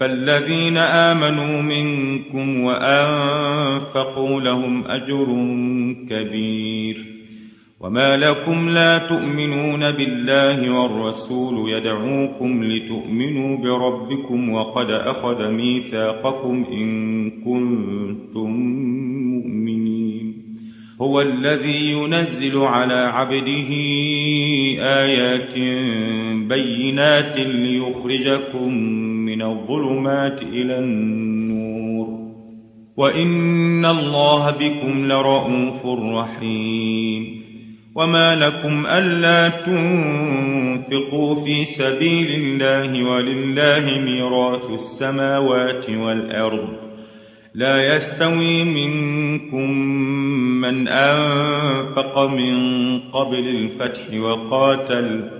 فالذين امنوا منكم وانفقوا لهم اجر كبير وما لكم لا تؤمنون بالله والرسول يدعوكم لتؤمنوا بربكم وقد اخذ ميثاقكم ان كنتم مؤمنين هو الذي ينزل على عبده ايات بينات ليخرجكم من الظلمات إلى النور. وإن الله بكم لرءوف رحيم. وما لكم ألا تنفقوا في سبيل الله ولله ميراث السماوات والأرض. لا يستوي منكم من أنفق من قبل الفتح وقاتل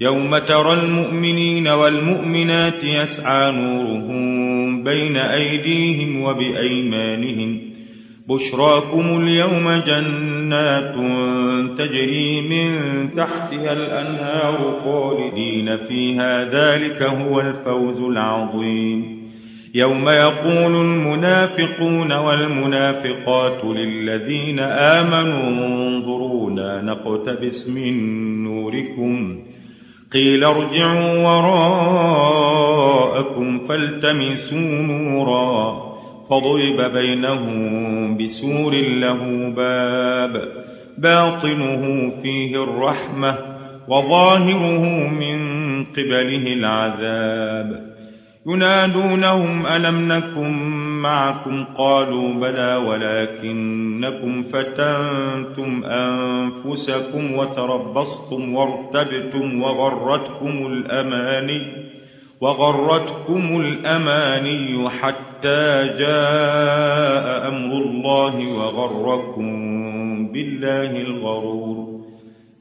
يوم ترى المؤمنين والمؤمنات يسعى نورهم بين أيديهم وبأيمانهم بشراكم اليوم جنات تجري من تحتها الأنهار خالدين فيها ذلك هو الفوز العظيم يوم يقول المنافقون والمنافقات للذين آمنوا انظرونا نقتبس من نوركم قيل ارجعوا وراءكم فالتمسوا نورا فضرب بينهم بسور له باب باطنه فيه الرحمة وظاهره من قبله العذاب ينادونهم ألم نكن معكم؟ قالوا بلى ولكنكم فتنتم أنفسكم وتربصتم وارتبتم وغرتكم الأماني وغرتكم الأماني حتى جاء أمر الله وغركم بالله الغرور.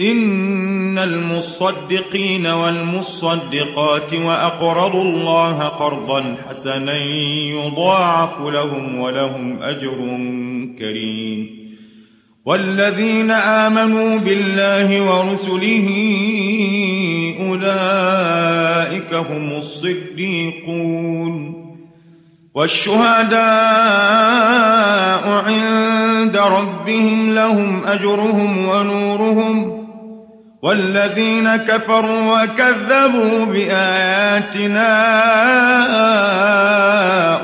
إن المصدقين والمصدقات وأقرضوا الله قرضا حسنا يضاعف لهم ولهم أجر كريم. والذين آمنوا بالله ورسله أولئك هم الصديقون. والشهداء عند ربهم لهم أجرهم ونورهم والذين كفروا وكذبوا بآياتنا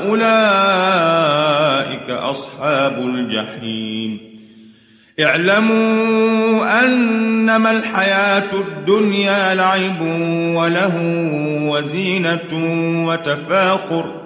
أولئك أصحاب الجحيم. اعلموا أنما الحياة الدنيا لعب وله وزينة وتفاخر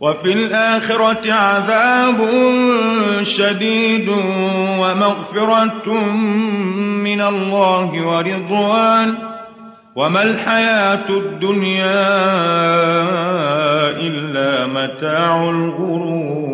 وفي الآخرة عذاب شديد ومغفرة من الله ورضوان. وما الحياة الدنيا إلا متاع الغرور.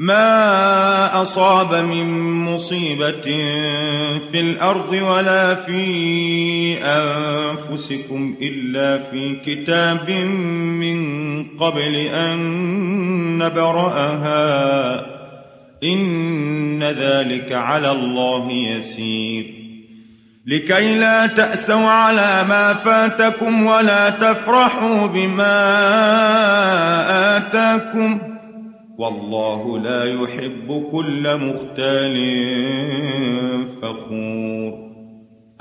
ما أصاب من مصيبة في الأرض ولا في أنفسكم إلا في كتاب من قبل أن نبرأها إن ذلك على الله يسير لكي لا تأسوا على ما فاتكم ولا تفرحوا بما آتاكم والله لا يحب كل مختال فخور.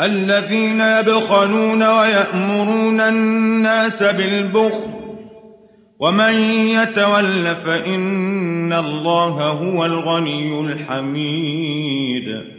الذين يبخلون ويأمرون الناس بالبخل ومن يتول فإن الله هو الغني الحميد.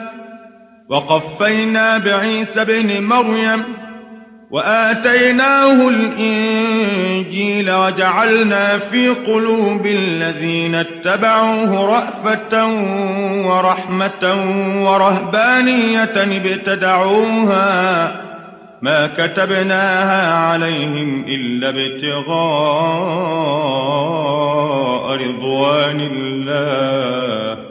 وقفينا بعيسى بن مريم وآتيناه الإنجيل وجعلنا في قلوب الذين اتبعوه رأفة ورحمة ورهبانية ابتدعوها ما كتبناها عليهم إلا ابتغاء رضوان الله